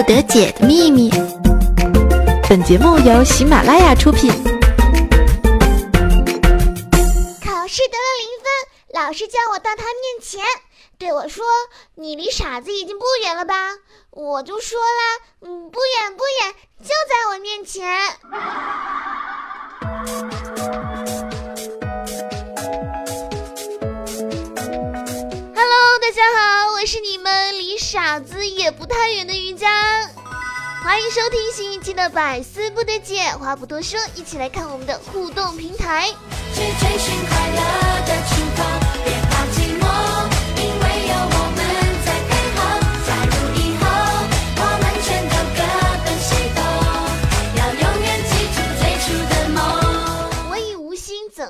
不得解的秘密。本节目由喜马拉雅出品。考试得了零分，老师叫我到他面前，对我说：“你离傻子已经不远了吧？”我就说了：“嗯，不远不远，就在我面前。”大家好，我是你们离傻子也不太远的瑜伽，欢迎收听新一期的百思不得解。话不多说，一起来看我们的互动平台。去追寻快乐的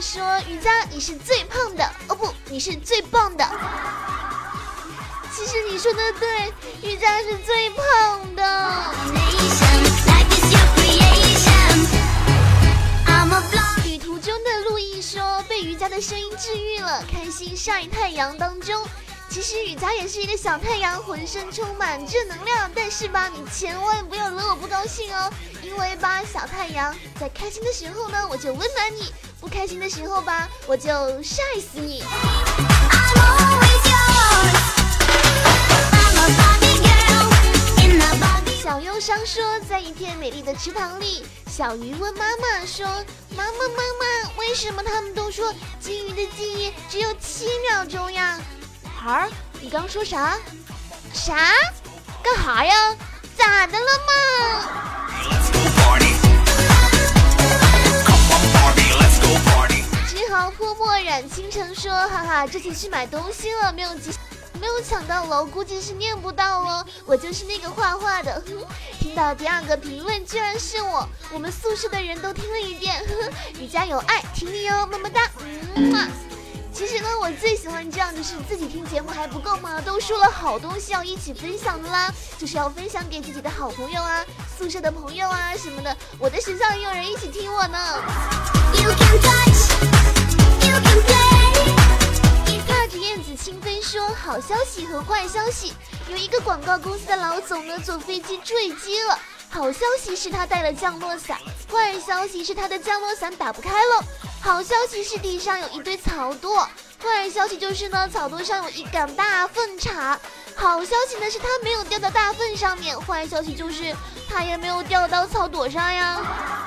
说瑜伽你是最胖的哦不，你是最棒的。其实你说的对，瑜伽是最胖的。旅途中的路易说被瑜伽的声音治愈了，开心晒太阳当中。其实雨佳也是一个小太阳，浑身充满正能量。但是吧，你千万不要惹我不高兴哦，因为吧，小太阳在开心的时候呢，我就温暖你；不开心的时候吧，我就晒死你。小忧伤说，在一片美丽的池塘里，小鱼问妈妈说：“妈妈妈妈，为什么他们都说金鱼的记忆只有七秒钟呀？”孩儿，你刚说啥？啥？干哈呀？咋的了嘛？好泼墨染倾城说，哈哈，这次去买东西了，没有及，没有抢到楼，估计是念不到了。我就是那个画画的。听到第二个评论，居然是我，我们宿舍的人都听了一遍。呵呵你家有爱，听你哟，么么哒。嗯嘛其实呢，我最喜欢这样，就是自己听节目还不够吗？都说了好东西要一起分享的啦，就是要分享给自己的好朋友啊、宿舍的朋友啊什么的。我的学校也有人一起听我呢。大着燕子轻飞说：好消息和坏消息，有一个广告公司的老总呢坐飞机坠机了。好消息是他带了降落伞，坏消息是他的降落伞打不开了。好消息是地上有一堆草垛，坏消息就是呢草垛上有一杆大粪叉。好消息呢是他没有掉到大粪上面，坏消息就是他也没有掉到草垛上呀。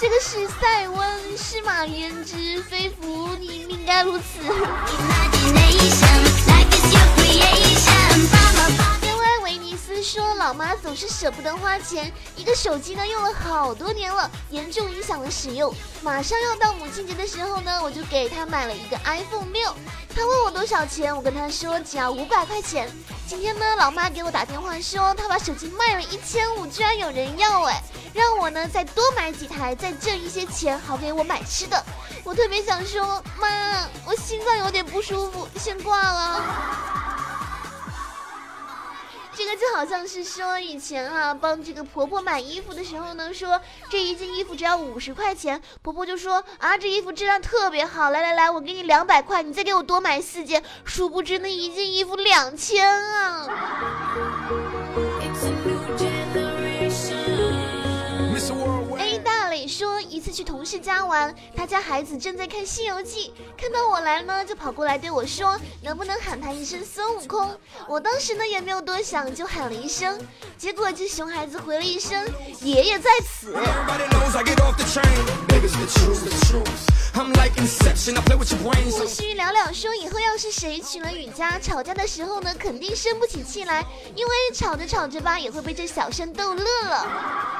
这个是塞翁失马焉知非福，你命该如此。说老妈总是舍不得花钱，一个手机呢用了好多年了，严重影响了使用。马上要到母亲节的时候呢，我就给她买了一个 iPhone 六。她问我多少钱，我跟她说只要五百块钱。今天呢，老妈给我打电话说她把手机卖了一千五，居然有人要哎，让我呢再多买几台，再挣一些钱，好给我买吃的。我特别想说，妈，我心脏有点不舒服，先挂了。这个就好像是说以前啊，帮这个婆婆买衣服的时候呢，说这一件衣服只要五十块钱，婆婆就说啊，这衣服质量特别好，来来来，我给你两百块，你再给我多买四件。殊不知那一件衣服两千啊。去同事家玩，他家孩子正在看《西游记》，看到我来了呢，就跑过来对我说：“能不能喊他一声孙悟空？”我当时呢也没有多想，就喊了一声，结果这熊孩子回了一声：“爷爷在此。” 胡须聊聊说，以后要是谁娶了雨佳，吵架的时候呢，肯定生不起气来，因为吵着吵着吧，也会被这小声逗乐了。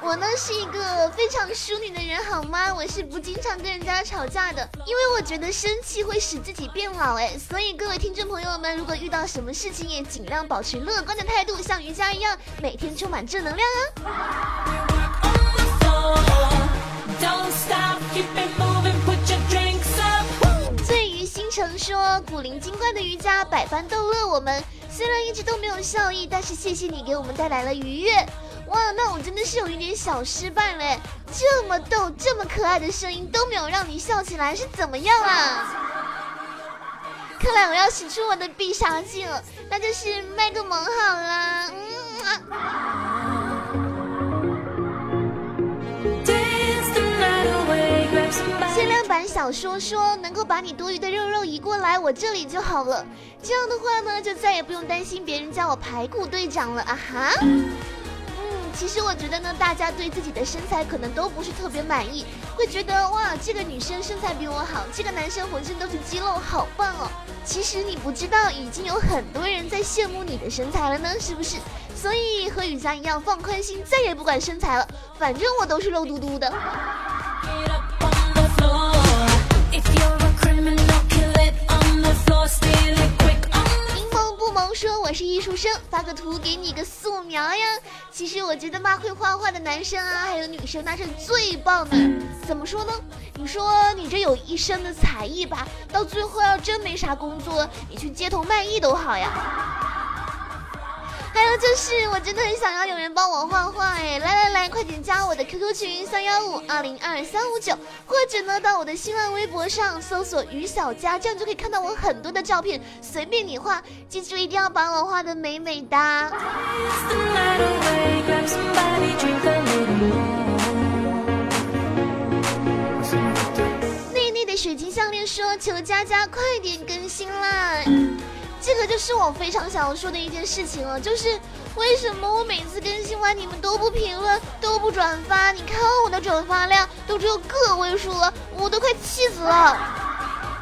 我呢是一个非常淑女的人，好吗？我是不经常跟人家吵架的，因为我觉得生气会使自己变老，哎，所以各位听众朋友们，如果遇到什么事情，也尽量保持乐观的态度，像瑜伽一样，每天充满正能量啊。醉于星辰说，古灵精怪的瑜伽百般逗乐我们，虽然一直都没有效益，但是谢谢你给我们带来了愉悦。哇，那我真的是有一点小失败嘞！这么逗、这么可爱的声音都没有让你笑起来，是怎么样啊？看来我要使出我的必杀技了，那就是卖个萌好了。限量版小说说，能够把你多余的肉肉移过来我这里就好了。这样的话呢，就再也不用担心别人叫我排骨队长了啊哈。其实我觉得呢，大家对自己的身材可能都不是特别满意，会觉得哇，这个女生身材比我好，这个男生浑身都是肌肉，好棒哦。其实你不知道，已经有很多人在羡慕你的身材了呢，是不是？所以和雨佳一样，放宽心，再也不管身材了，反正我都是肉嘟嘟的。说我是艺术生，发个图给你个素描呀。其实我觉得骂会画画的男生啊，还有女生那是最棒的。怎么说呢？你说你这有一身的才艺吧，到最后要真没啥工作，你去街头卖艺都好呀。还有就是，我真的很想要有人帮我画画哎！来来来，快点加我的 QQ 群三幺五二零二三五九，或者呢，到我的新浪微博上搜索于小佳，这样就可以看到我很多的照片，随便你画，记住一定要把我画的美美的。内内的水晶项链说：“求佳佳快点更新啦！”这个就是我非常想要说的一件事情了，就是为什么我每次更新完你们都不评论，都不转发？你看我的转发量都只有个位数了，我都快气死了！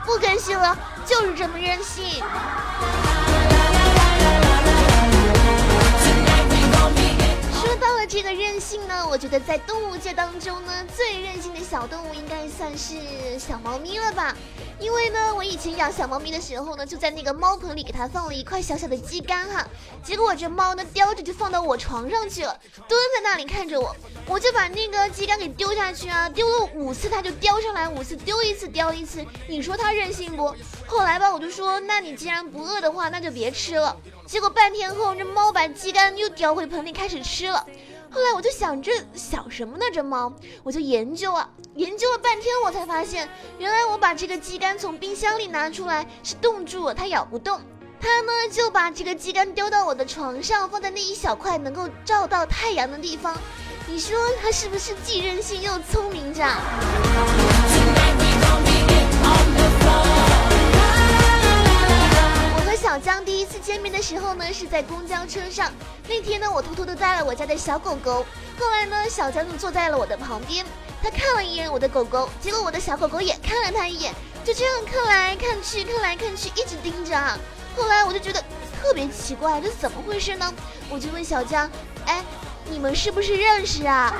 不更新了，就是这么任性。到了这个任性呢，我觉得在动物界当中呢，最任性的小动物应该算是小猫咪了吧。因为呢，我以前养小猫咪的时候呢，就在那个猫盆里给它放了一块小小的鸡肝哈，结果我这猫呢叼着就放到我床上去了，蹲在那里看着我，我就把那个鸡肝给丢下去啊，丢了五次它就叼上来五次，丢一次叼一次，你说它任性不？后来吧，我就说，那你既然不饿的话，那就别吃了。结果半天后，这猫把鸡肝又叼回盆里开始吃了。后来我就想，这想什么呢？这猫，我就研究啊，研究了半天，我才发现，原来我把这个鸡肝从冰箱里拿出来是冻住了，它咬不动。它呢就把这个鸡肝丢到我的床上，放在那一小块能够照到太阳的地方。你说它是不是既任性又聪明着？小江第一次见面的时候呢，是在公交车上。那天呢，我偷偷的带了我家的小狗狗。后来呢，小江就坐在了我的旁边，他看了一眼我的狗狗，结果我的小狗狗也看了他一眼，就这样看来看去，看来看去，一直盯着啊。后来我就觉得特别奇怪，这怎么回事呢？我就问小江，哎，你们是不是认识啊？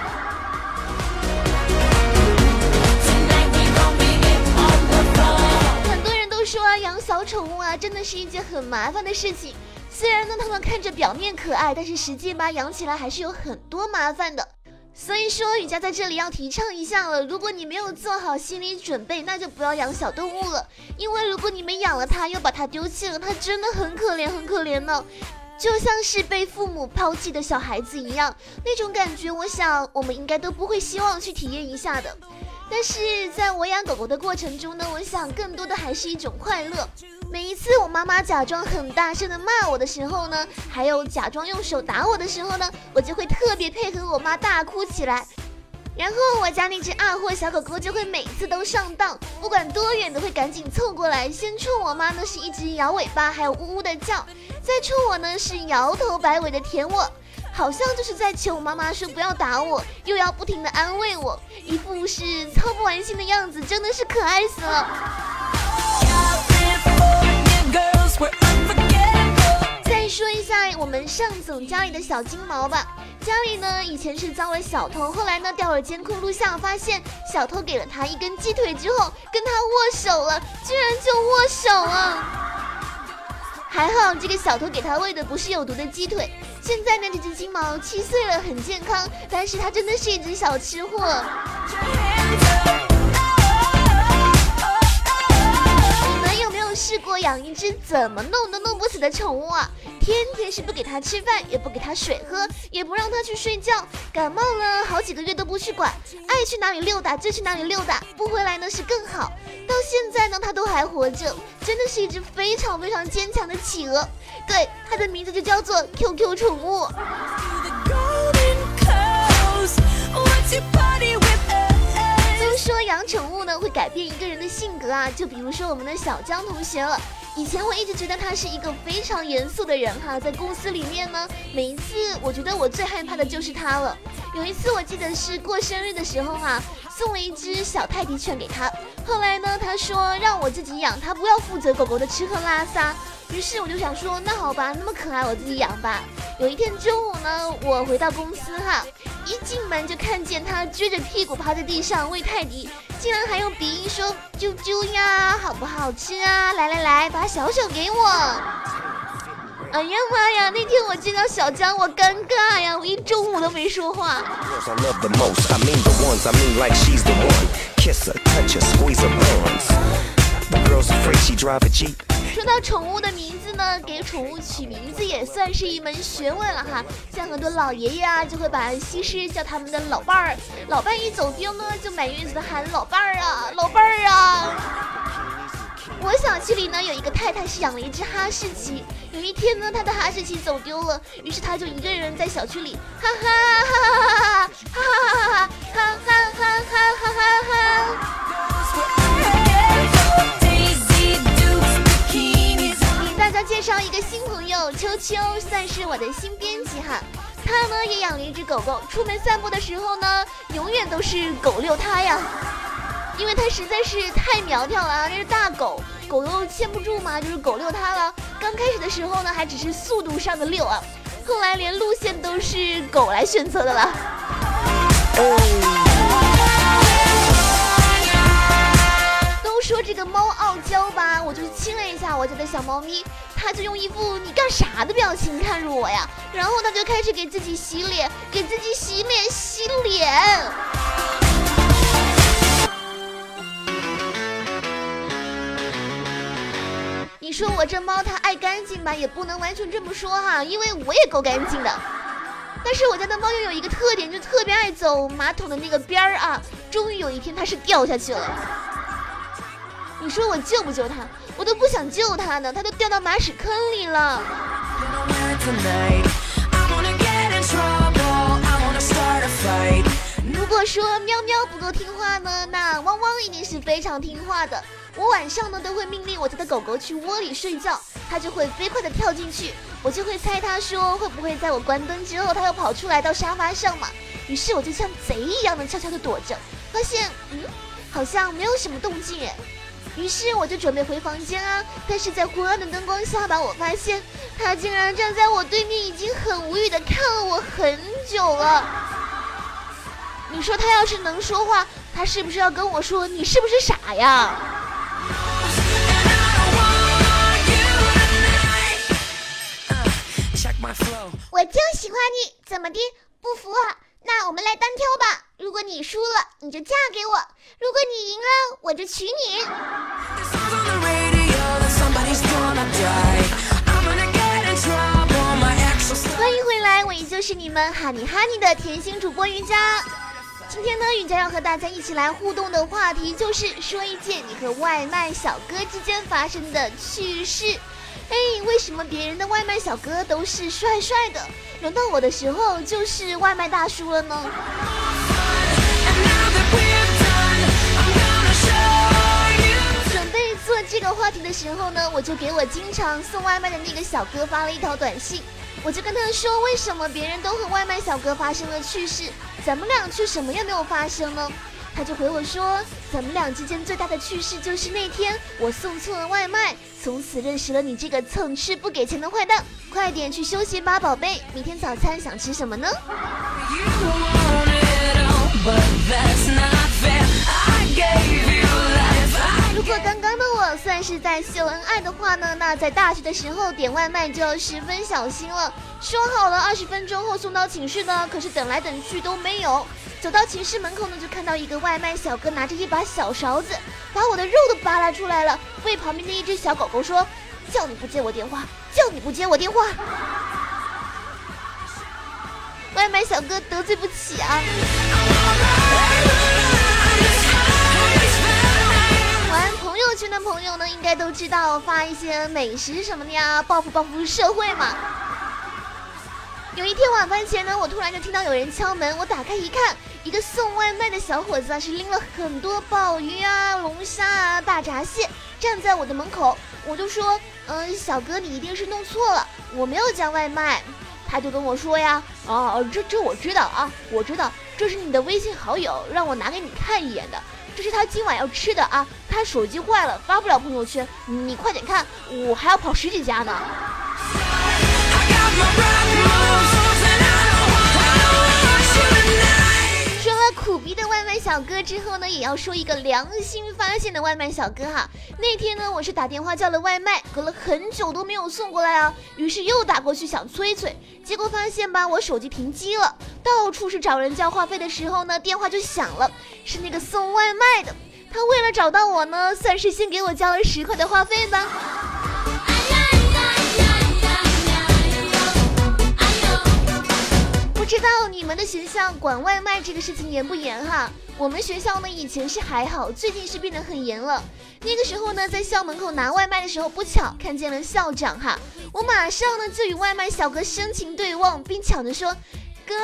说啊养小宠物啊，真的是一件很麻烦的事情。虽然呢，它们看着表面可爱，但是实际吧，养起来还是有很多麻烦的。所以说，雨佳在这里要提倡一下了：如果你没有做好心理准备，那就不要养小动物了。因为如果你们养了它，又把它丢弃了，它真的很可怜，很可怜呢，就像是被父母抛弃的小孩子一样，那种感觉，我想我们应该都不会希望去体验一下的。但是在我养狗狗的过程中呢，我想更多的还是一种快乐。每一次我妈妈假装很大声的骂我的时候呢，还有假装用手打我的时候呢，我就会特别配合我妈大哭起来。然后我家那只二货小狗狗就会每次都上当，不管多远都会赶紧凑过来，先冲我妈呢是一直摇尾巴，还有呜呜的叫，再冲我呢是摇头摆尾的舔我。好像就是在求妈妈说不要打我，又要不停的安慰我，一副是操不完心的样子，真的是可爱死了。再说一下我们尚总家里的小金毛吧。家里呢以前是遭了小偷，后来呢调了监控录像，发现小偷给了他一根鸡腿之后，跟他握手了，居然就握手了。还好这个小偷给他喂的不是有毒的鸡腿。现在呢这只金毛七岁了，很健康，但是它真的是一只小吃货。你们有没有试过养一只怎么弄都弄不死的宠物啊！天天是不给它吃饭，也不给它水喝，也不让它去睡觉。感冒了好几个月都不去管，爱去哪里溜达就去哪里溜达，不回来呢是更好。还活着，真的是一只非常非常坚强的企鹅。对，它的名字就叫做 QQ 宠物。都说养宠物呢会改变一个人的性格啊，就比如说我们的小江同学了。以前我一直觉得他是一个非常严肃的人哈，在公司里面呢，每一次我觉得我最害怕的就是他了。有一次我记得是过生日的时候哈，送了一只小泰迪犬给他。后来呢，他说让我自己养，他不要负责狗狗的吃喝拉撒。于是我就想说，那好吧，那么可爱，我自己养吧。有一天中午呢，我回到公司哈，一进门就看见他撅着屁股趴在地上喂泰迪，竟然还用鼻音说啾啾呀，好不好吃啊？来来来，把小手给我。哎呀妈呀，那天我见到小江，我尴尬呀，我一中午都没说话。说到宠物的名字呢，给宠物取名字也算是一门学问了哈。像很多老爷爷啊，就会把西施叫他们的老伴儿，老伴一走丢呢，就满院子的喊老伴儿啊，老伴儿啊。我小区里呢有一个太太是养了一只哈士奇，有一天呢，她的哈士奇走丢了，于是她就一个人在小区里，哈哈哈哈哈哈哈哈哈哈哈哈哈哈哈哈。要介绍一个新朋友，秋秋算是我的新编辑哈。他呢也养了一只狗狗，出门散步的时候呢，永远都是狗遛他呀，因为它实在是太苗条了啊，那是大狗，狗又牵不住嘛，就是狗遛它了。刚开始的时候呢，还只是速度上的遛啊，后来连路线都是狗来选择的了。都说这个猫傲娇吧，我就亲了一下我家的小猫咪。他就用一副你干啥的表情看着我呀，然后他就开始给自己洗脸，给自己洗脸洗脸。你说我这猫它爱干净吧，也不能完全这么说哈，因为我也够干净的。但是我家的猫又有一个特点，就特别爱走马桶的那个边儿啊。终于有一天它是掉下去了，你说我救不救它？我都不想救它呢，它都掉到马屎坑里了。如果说喵喵不够听话呢，那汪汪一定是非常听话的。我晚上呢都会命令我家的狗狗去窝里睡觉，它就会飞快的跳进去，我就会猜它说会不会在我关灯之后，它又跑出来到沙发上嘛。于是我就像贼一样的悄悄的躲着，发现嗯，好像没有什么动静哎。于是我就准备回房间啊，但是在昏暗的灯光下吧，我发现他竟然站在我对面，已经很无语的看了我很久了。你说他要是能说话，他是不是要跟我说你是不是傻呀？我就喜欢你，怎么的？不服？那我们来单挑吧！如果你输了，你就嫁给我；如果你赢了，我就娶你。欢迎回来，我依旧是你们哈尼哈尼的甜心主播瑜伽。今天呢，瑜伽要和大家一起来互动的话题就是说一件你和外卖小哥之间发生的趣事。哎，为什么别人的外卖小哥都是帅帅的，轮到我的时候就是外卖大叔了呢？的时候呢，我就给我经常送外卖的那个小哥发了一条短信，我就跟他说，为什么别人都和外卖小哥发生了趣事，咱们俩却什么也没有发生呢？他就回我说，咱们俩之间最大的趣事就是那天我送错了外卖，从此认识了你这个蹭吃不给钱的坏蛋。快点去休息吧，宝贝，明天早餐想吃什么呢？如果刚刚的我算是在秀恩爱的话呢，那在大学的时候点外卖就要十分小心了。说好了二十分钟后送到寝室呢，可是等来等去都没有。走到寝室门口呢，就看到一个外卖小哥拿着一把小勺子，把我的肉都扒拉出来了，对旁边的一只小狗狗说：“叫你不接我电话，叫你不接我电话。”外卖小哥得罪不起啊！圈的朋友呢，应该都知道发一些美食什么的呀，报复报复社会嘛。有一天晚饭前呢，我突然就听到有人敲门，我打开一看，一个送外卖的小伙子啊，是拎了很多鲍鱼啊、龙虾啊、大闸蟹，站在我的门口。我就说，嗯，小哥，你一定是弄错了，我没有叫外卖。他就跟我说呀，啊，这这我知道啊，我知道，这是你的微信好友，让我拿给你看一眼的，这是他今晚要吃的啊，他手机坏了，发不了朋友圈，你快点看，我还要跑十几家呢。小哥之后呢，也要说一个良心发现的外卖小哥哈。那天呢，我是打电话叫了外卖，隔了很久都没有送过来啊，于是又打过去想催催，结果发现吧，我手机停机了，到处是找人交话费的时候呢，电话就响了，是那个送外卖的，他为了找到我呢，算是先给我交了十块的话费吧。不知道你们的学校管外卖这个事情严不严哈？我们学校呢以前是还好，最近是变得很严了。那个时候呢，在校门口拿外卖的时候，不巧看见了校长哈，我马上呢就与外卖小哥深情对望，并抢着说：“哥，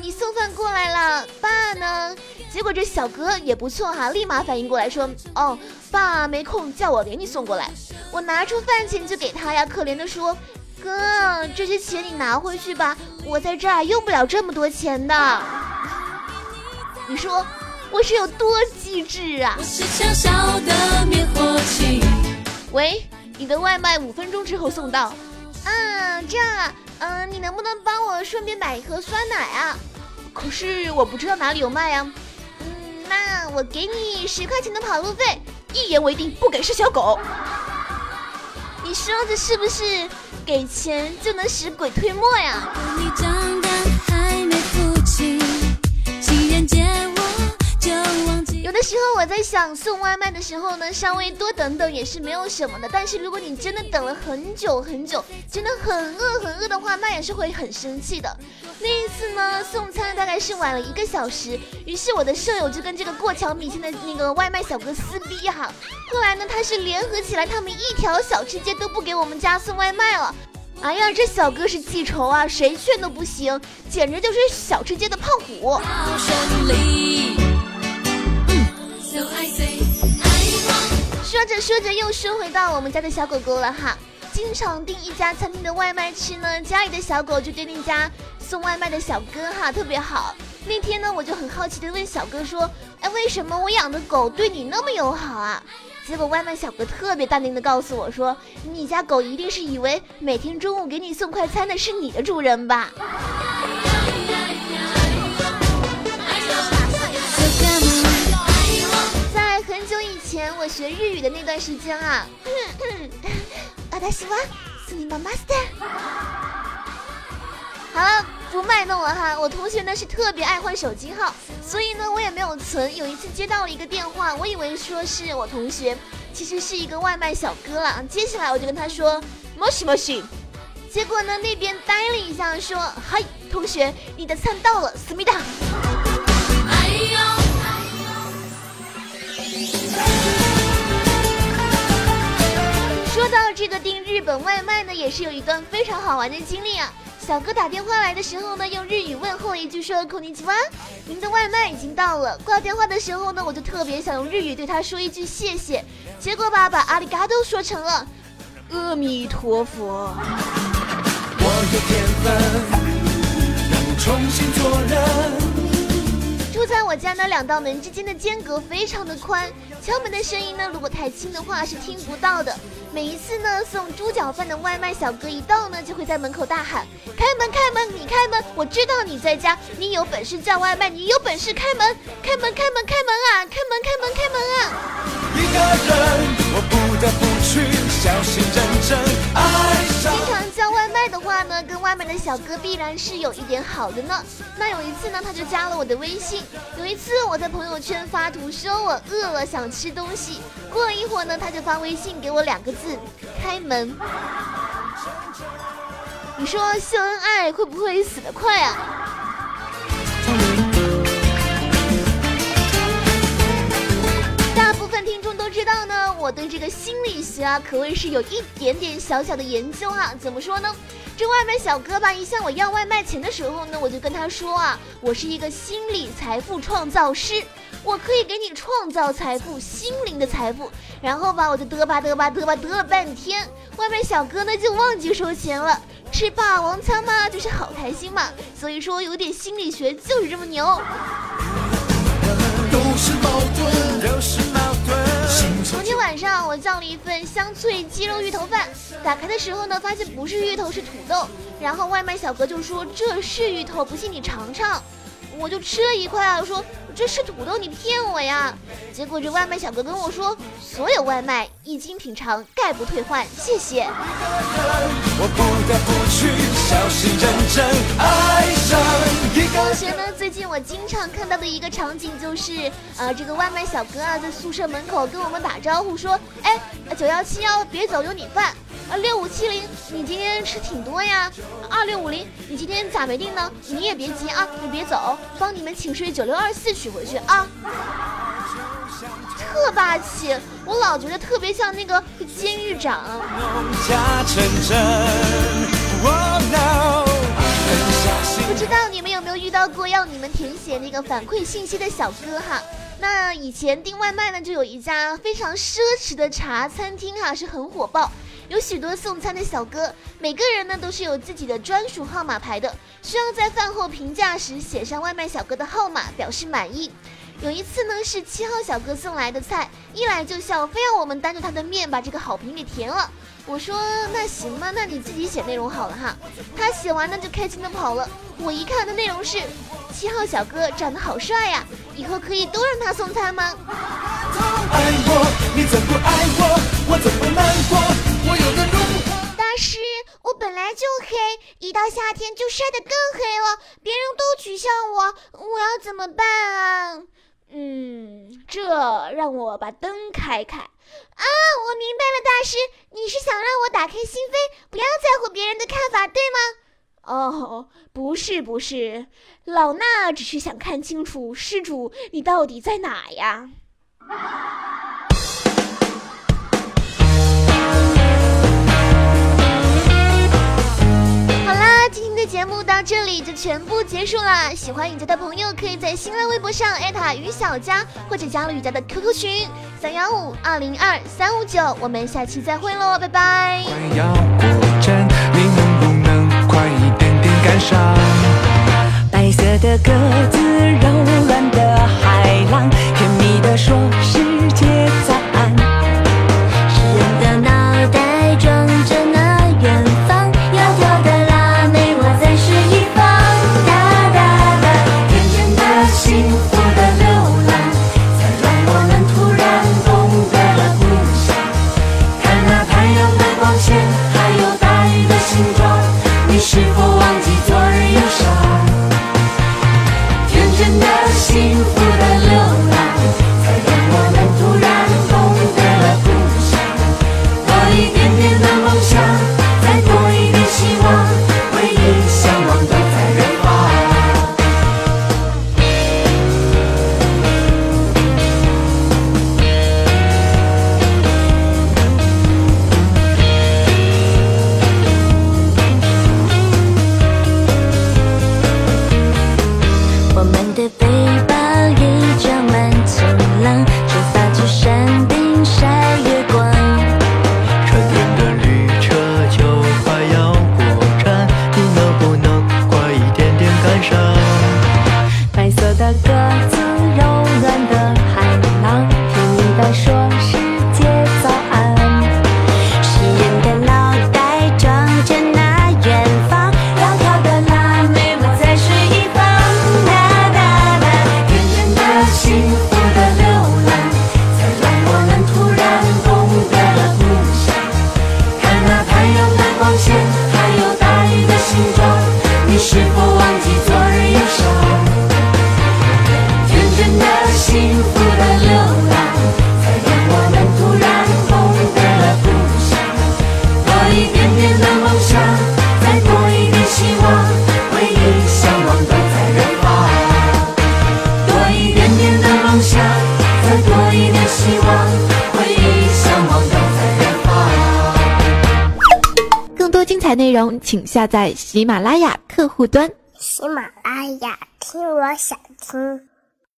你送饭过来了，爸呢？”结果这小哥也不错哈，立马反应过来说：“哦，爸没空，叫我给你送过来。”我拿出饭钱就给他呀，可怜的说。哥，这些钱你拿回去吧，我在这儿用不了这么多钱的。你说我是有多机智啊？我是强小的灭火器喂，你的外卖五分钟之后送到。嗯，这样啊，嗯，你能不能帮我顺便买一盒酸奶啊？可是我不知道哪里有卖呀。嗯，那我给你十块钱的跑路费，一言为定，不给是小狗。你说的是不是？给钱就能使鬼推磨呀！时候我在想，送外卖的时候呢，稍微多等等也是没有什么的。但是如果你真的等了很久很久，真的很饿很饿的话，那也是会很生气的。那一次呢，送餐大概是晚了一个小时，于是我的舍友就跟这个过桥米线的那个外卖小哥撕逼哈。后来呢，他是联合起来，他们一条小吃街都不给我们家送外卖了。哎呀，这小哥是记仇啊，谁劝都不行，简直就是小吃街的胖虎。说着说着，又说回到我们家的小狗狗了哈。经常订一家餐厅的外卖吃呢，家里的小狗就对那家送外卖的小哥哈特别好。那天呢，我就很好奇的问小哥说：“哎，为什么我养的狗对你那么友好啊？”结果外卖小哥特别淡定的告诉我说：“你家狗一定是以为每天中午给你送快餐的是你的主人吧？”我学日语的那段时间啊，啊，他喜欢斯尼玛 master。好了。不卖弄了哈，我同学呢是特别爱换手机号，所以呢我也没有存。有一次接到了一个电话，我以为说是我同学，其实是一个外卖小哥了。接下来我就跟他说莫西莫西，结果呢那边呆了一下，说嗨，同学，你的餐到了，思密达。说到这个订日本外卖呢，也是有一段非常好玩的经历啊。小哥打电话来的时候呢，用日语问候一句说“孔尼基哇”，您的外卖已经到了。挂电话的时候呢，我就特别想用日语对他说一句谢谢，结果吧，把阿里嘎多说成了阿弥陀佛。我有天分，能重新做人住在我家那两道门之间的间隔非常的宽，敲门的声音呢如果太轻的话是听不到的。每一次呢送猪脚饭的外卖小哥一到呢，就会在门口大喊：“开门，开门，你开门！我知道你在家，你有本事叫外卖，你有本事开门，开门，开门，开门啊！开门，开门，开门啊！”一个人，我不得不去小心认真。经常叫外卖的话呢，跟外卖的小哥必然是有一点好的呢。那有一次呢，他就加了我的微信。有一次我在朋友圈发图说我饿了想吃东西，过了一会儿呢，他就发微信给我两个字：开门。你说秀恩爱会不会死得快啊？大部分听众知道呢，我对这个心理学啊，可谓是有一点点小小的研究啊。怎么说呢？这外卖小哥吧，一向我要外卖钱的时候呢，我就跟他说啊，我是一个心理财富创造师，我可以给你创造财富，心灵的财富。然后吧，我就嘚吧嘚吧嘚吧嘚了半天，外卖小哥呢就忘记收钱了。吃霸王餐嘛，就是好开心嘛。所以说，有点心理学就是这么牛。都是矛盾，都是。昨天晚上我叫了一份香脆鸡肉芋头饭，打开的时候呢，发现不是芋头是土豆，然后外卖小哥就说这是芋头，不信你尝尝。我就吃了一块啊，我说这是土豆，你骗我呀！结果这外卖小哥跟我说，所有外卖一经品尝概不退换，谢谢。同学呢，最近我经常看到的一个场景就是，呃，这个外卖小哥啊，在宿舍门口跟我们打招呼说，哎，九幺七幺别走，有你饭。啊，六五七零，你今天吃挺多呀。二六五零，你今天咋没定呢？你也别急啊，你别走，帮你们寝室九六二四取回去啊。特霸气，我老觉得特别像那个监狱长。不知道你们有没有遇到过要你们填写那个反馈信息的小哥哈？那以前订外卖呢，就有一家非常奢侈的茶餐厅哈，是很火爆。有许多送餐的小哥，每个人呢都是有自己的专属号码牌的，需要在饭后评价时写上外卖小哥的号码，表示满意。有一次呢是七号小哥送来的菜，一来就笑，非要我们当着他的面把这个好评给填了。我说那行吧，那你自己写内容好了哈。他写完呢就开心的跑了。我一看的内容是七号小哥长得好帅呀，以后可以都让他送餐吗？大到夏天就晒得更黑了，别人都取笑我，我要怎么办啊？嗯，这让我把灯开开。啊，我明白了，大师，你是想让我打开心扉，不要在乎别人的看法，对吗？哦，不是不是，老衲只是想看清楚施主你到底在哪呀。的节目到这里就全部结束了。喜欢雨佳的朋友，可以在新浪微博上艾特雨小佳，或者加入雨佳的 QQ 群三幺五二零二三五九。我们下期再会喽，拜拜。快要过站，你能不能快一点点赶上？白色的鸽子，柔软的海浪，甜蜜的说下载喜马拉雅客户端。喜马拉雅听我想听。